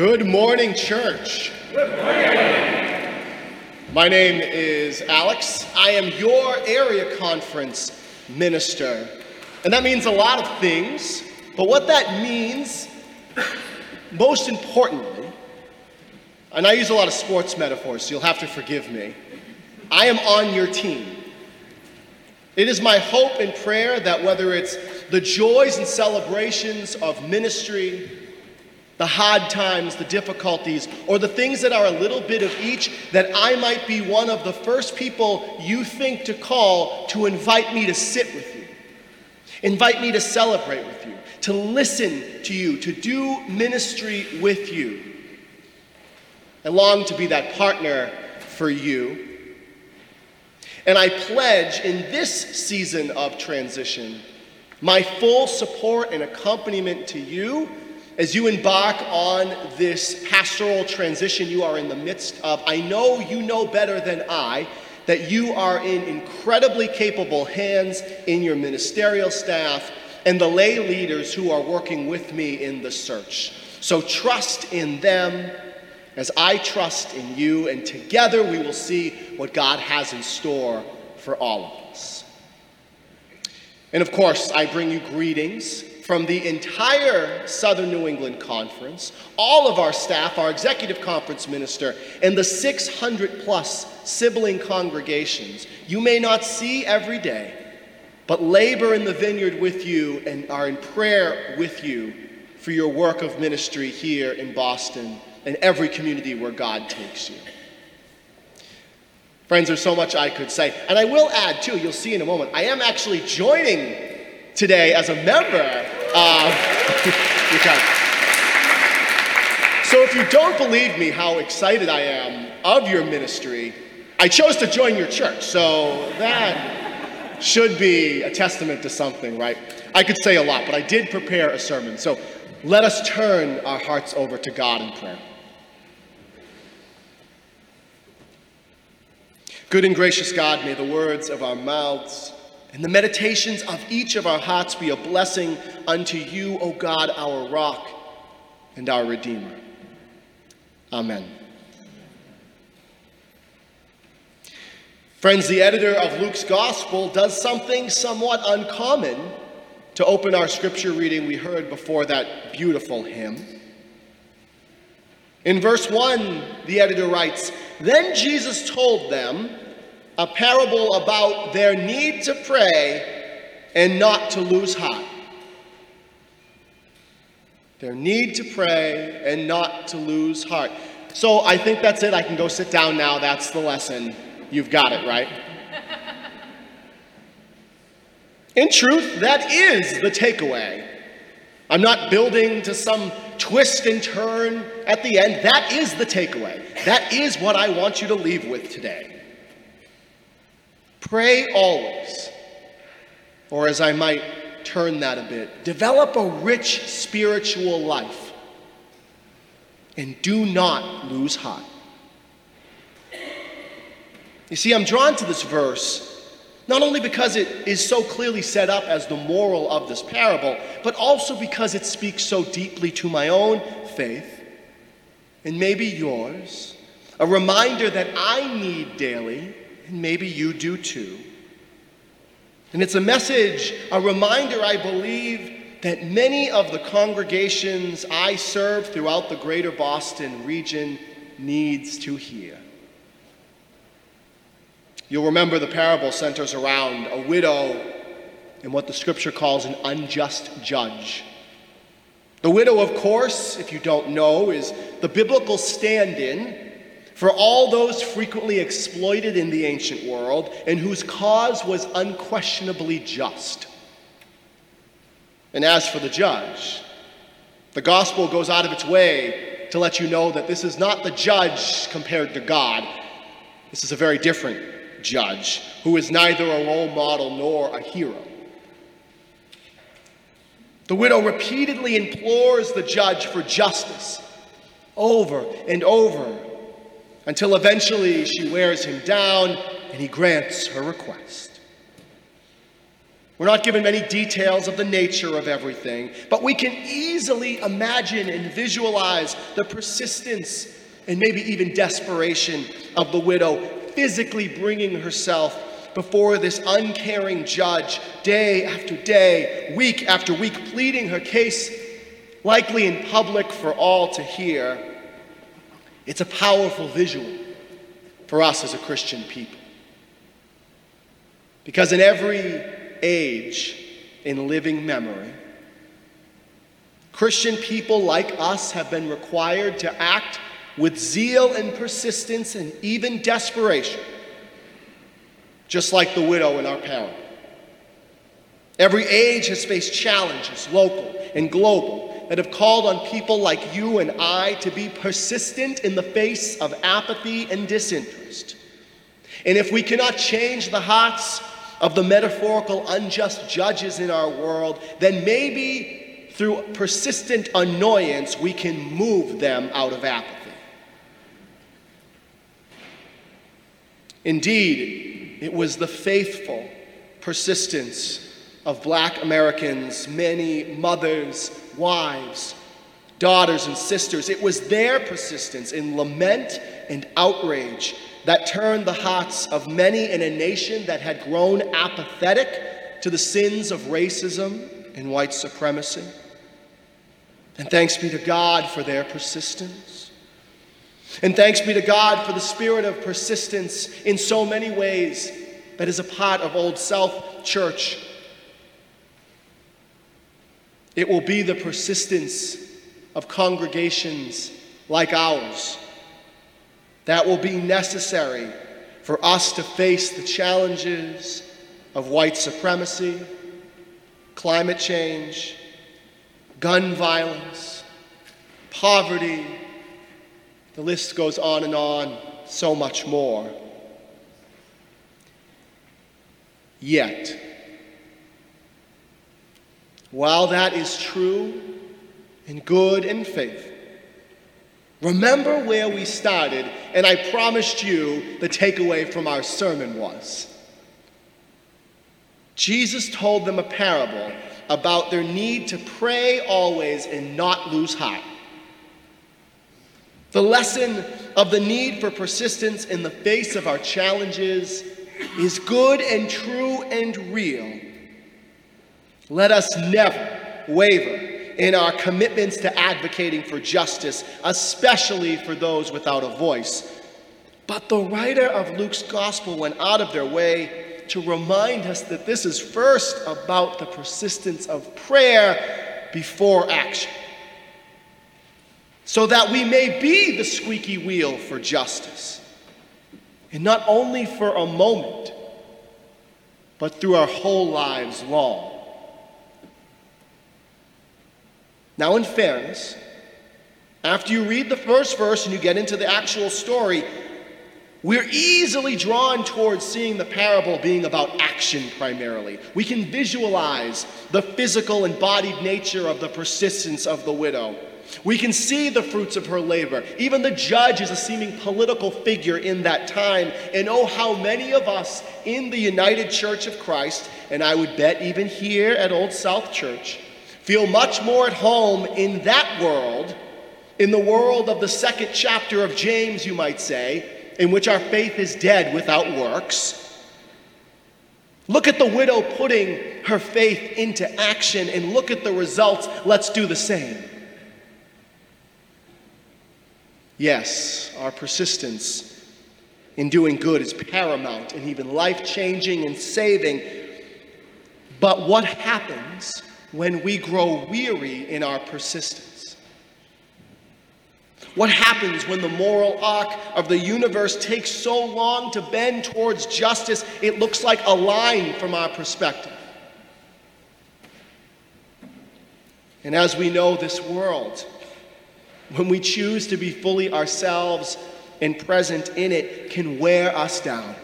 Good morning, church. Good morning. My name is Alex. I am your area conference minister. And that means a lot of things, but what that means, most importantly, and I use a lot of sports metaphors, so you'll have to forgive me, I am on your team. It is my hope and prayer that whether it's the joys and celebrations of ministry, the hard times, the difficulties, or the things that are a little bit of each, that I might be one of the first people you think to call to invite me to sit with you, invite me to celebrate with you, to listen to you, to do ministry with you. I long to be that partner for you. And I pledge in this season of transition my full support and accompaniment to you as you embark on this pastoral transition you are in the midst of, I know you know better than I that you are in incredibly capable hands in your ministerial staff and the lay leaders who are working with me in the search. So trust in them as I trust in you, and together we will see what God has in store for all of us. And of course, I bring you greetings from the entire Southern New England Conference, all of our staff, our executive conference minister, and the 600 plus sibling congregations you may not see every day, but labor in the vineyard with you and are in prayer with you for your work of ministry here in Boston and every community where God takes you. Friends, there's so much I could say. And I will add, too, you'll see in a moment, I am actually joining today as a member uh, so if you don't believe me how excited I am of your ministry, I chose to join your church. So that should be a testament to something, right? I could say a lot, but I did prepare a sermon. So let us turn our hearts over to God in prayer. Good and gracious God, may the words of our mouths and the meditations of each of our hearts be a blessing unto you, O God, our rock and our Redeemer. Amen. Friends, the editor of Luke's Gospel does something somewhat uncommon to open our scripture reading we heard before that beautiful hymn. In verse 1, the editor writes Then Jesus told them, a parable about their need to pray and not to lose heart. Their need to pray and not to lose heart. So I think that's it. I can go sit down now. That's the lesson. You've got it, right? In truth, that is the takeaway. I'm not building to some twist and turn at the end. That is the takeaway. That is what I want you to leave with today. Pray always. Or as I might turn that a bit, develop a rich spiritual life and do not lose heart. You see, I'm drawn to this verse not only because it is so clearly set up as the moral of this parable, but also because it speaks so deeply to my own faith and maybe yours. A reminder that I need daily and maybe you do too. And it's a message, a reminder, I believe, that many of the congregations I serve throughout the greater Boston region needs to hear. You'll remember the parable centers around a widow and what the scripture calls an unjust judge. The widow, of course, if you don't know, is the biblical stand in for all those frequently exploited in the ancient world and whose cause was unquestionably just. And as for the judge, the gospel goes out of its way to let you know that this is not the judge compared to God. This is a very different judge who is neither a role model nor a hero. The widow repeatedly implores the judge for justice over and over until eventually she wears him down and he grants her request. We're not given many details of the nature of everything, but we can easily imagine and visualize the persistence and maybe even desperation of the widow physically bringing herself before this uncaring judge day after day, week after week, pleading her case, likely in public for all to hear. It's a powerful visual for us as a Christian people. Because in every age in living memory, Christian people like us have been required to act with zeal and persistence and even desperation, just like the widow in our parable. Every age has faced challenges, local and global, that have called on people like you and I to be persistent in the face of apathy and disinterest. And if we cannot change the hearts of the metaphorical unjust judges in our world, then maybe through persistent annoyance we can move them out of apathy. Indeed, it was the faithful persistence of black Americans, many mothers, wives, daughters, and sisters. It was their persistence in lament and outrage that turned the hearts of many in a nation that had grown apathetic to the sins of racism and white supremacy. And thanks be to God for their persistence. And thanks be to God for the spirit of persistence in so many ways that is a part of Old South Church. It will be the persistence of congregations like ours that will be necessary for us to face the challenges of white supremacy, climate change, gun violence, poverty the list goes on and on, so much more. Yet, while that is true and good and faith, remember where we started, and I promised you the takeaway from our sermon was. Jesus told them a parable about their need to pray always and not lose heart. The lesson of the need for persistence in the face of our challenges is good and true and real. Let us never waver in our commitments to advocating for justice, especially for those without a voice. But the writer of Luke's gospel went out of their way to remind us that this is first about the persistence of prayer before action so that we may be the squeaky wheel for justice. And not only for a moment, but through our whole lives long. Now, in fairness, after you read the first verse and you get into the actual story, we're easily drawn towards seeing the parable being about action primarily. We can visualize the physical embodied nature of the persistence of the widow. We can see the fruits of her labor. Even the judge is a seeming political figure in that time. And oh, how many of us in the United Church of Christ, and I would bet even here at Old South Church, feel much more at home in that world, in the world of the second chapter of James, you might say, in which our faith is dead without works. Look at the widow putting her faith into action and look at the results. Let's do the same. Yes, our persistence in doing good is paramount and even life changing and saving. But what happens when we grow weary in our persistence? What happens when the moral arc of the universe takes so long to bend towards justice, it looks like a line from our perspective? And as we know, this world when we choose to be fully ourselves and present in it, can wear us down.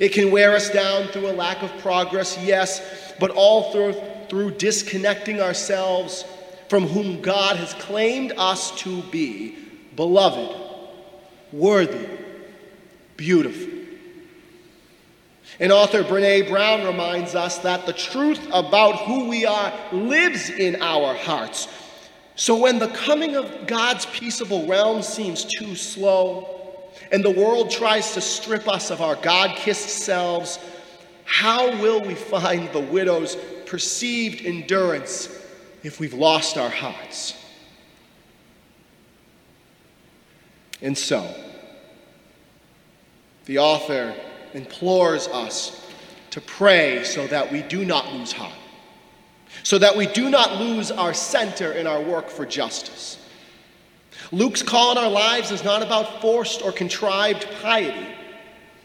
It can wear us down through a lack of progress, yes, but all through, through disconnecting ourselves from whom God has claimed us to be beloved, worthy, beautiful. And author Brene Brown reminds us that the truth about who we are lives in our hearts. So when the coming of God's peaceable realm seems too slow, and the world tries to strip us of our God kissed selves, how will we find the widow's perceived endurance if we've lost our hearts? And so, the author implores us to pray so that we do not lose heart, so that we do not lose our center in our work for justice. Luke's call in our lives is not about forced or contrived piety.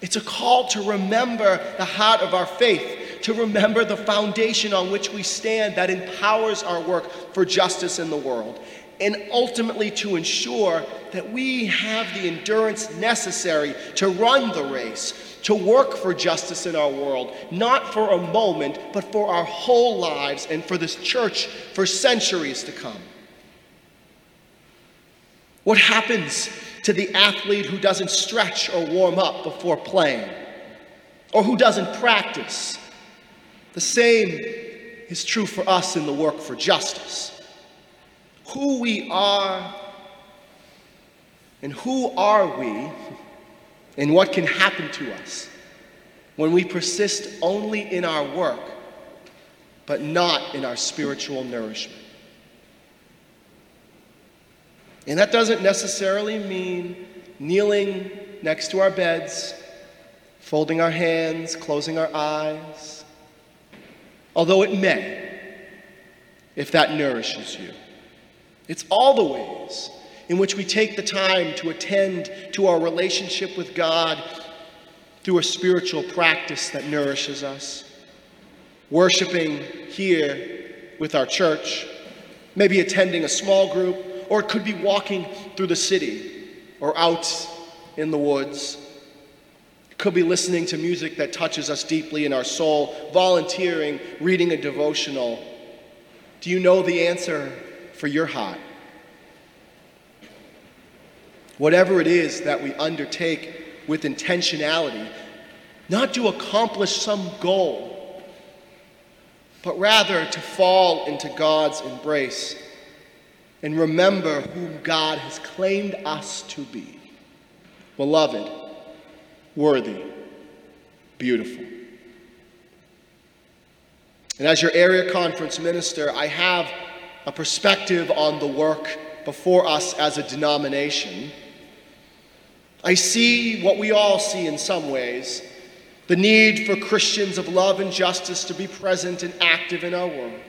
It's a call to remember the heart of our faith, to remember the foundation on which we stand that empowers our work for justice in the world, and ultimately to ensure that we have the endurance necessary to run the race, to work for justice in our world, not for a moment, but for our whole lives and for this church for centuries to come. What happens to the athlete who doesn't stretch or warm up before playing, or who doesn't practice? The same is true for us in the work for justice who we are and who are we and what can happen to us when we persist only in our work but not in our spiritual nourishment. And that doesn't necessarily mean kneeling next to our beds, folding our hands, closing our eyes, although it may, if that nourishes you. It's all the ways in which we take the time to attend to our relationship with God through a spiritual practice that nourishes us. Worshiping here with our church, maybe attending a small group, or it could be walking through the city or out in the woods. Could be listening to music that touches us deeply in our soul, volunteering, reading a devotional. Do you know the answer for your heart. Whatever it is that we undertake with intentionality, not to accomplish some goal, but rather to fall into God's embrace and remember whom God has claimed us to be beloved, worthy, beautiful. And as your area conference minister, I have a perspective on the work before us as a denomination, I see what we all see in some ways the need for Christians of love and justice to be present and active in our world.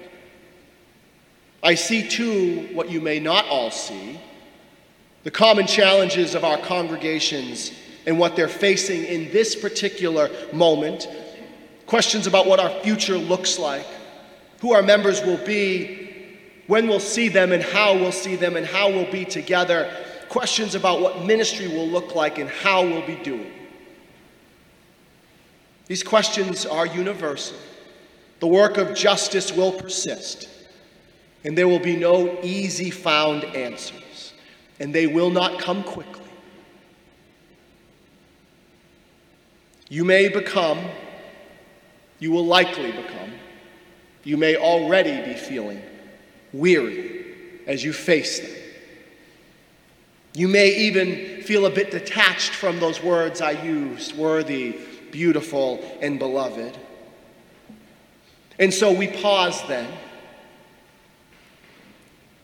I see too what you may not all see the common challenges of our congregations and what they're facing in this particular moment, questions about what our future looks like, who our members will be, when we'll see them and how we'll see them and how we'll be together, questions about what ministry will look like and how we'll be doing. These questions are universal. The work of justice will persist, and there will be no easy found answers, and they will not come quickly. You may become, you will likely become, you may already be feeling weary as you face them. You may even feel a bit detached from those words I used worthy, beautiful, and beloved. And so we pause then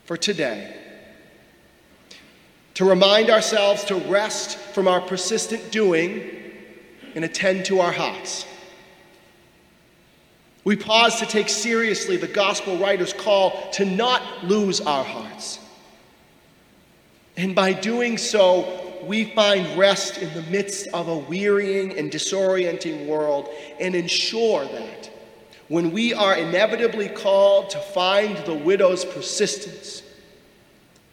for today to remind ourselves to rest from our persistent doing and attend to our hearts. We pause to take seriously the gospel writer's call to not lose our hearts. And by doing so, we find rest in the midst of a wearying and disorienting world and ensure that when we are inevitably called to find the widow's persistence,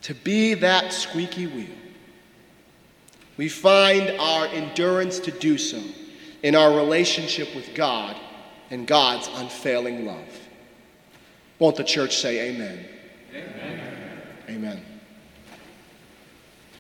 to be that squeaky wheel, we find our endurance to do so in our relationship with God and God's unfailing love. Won't the church say amen? Amen. amen.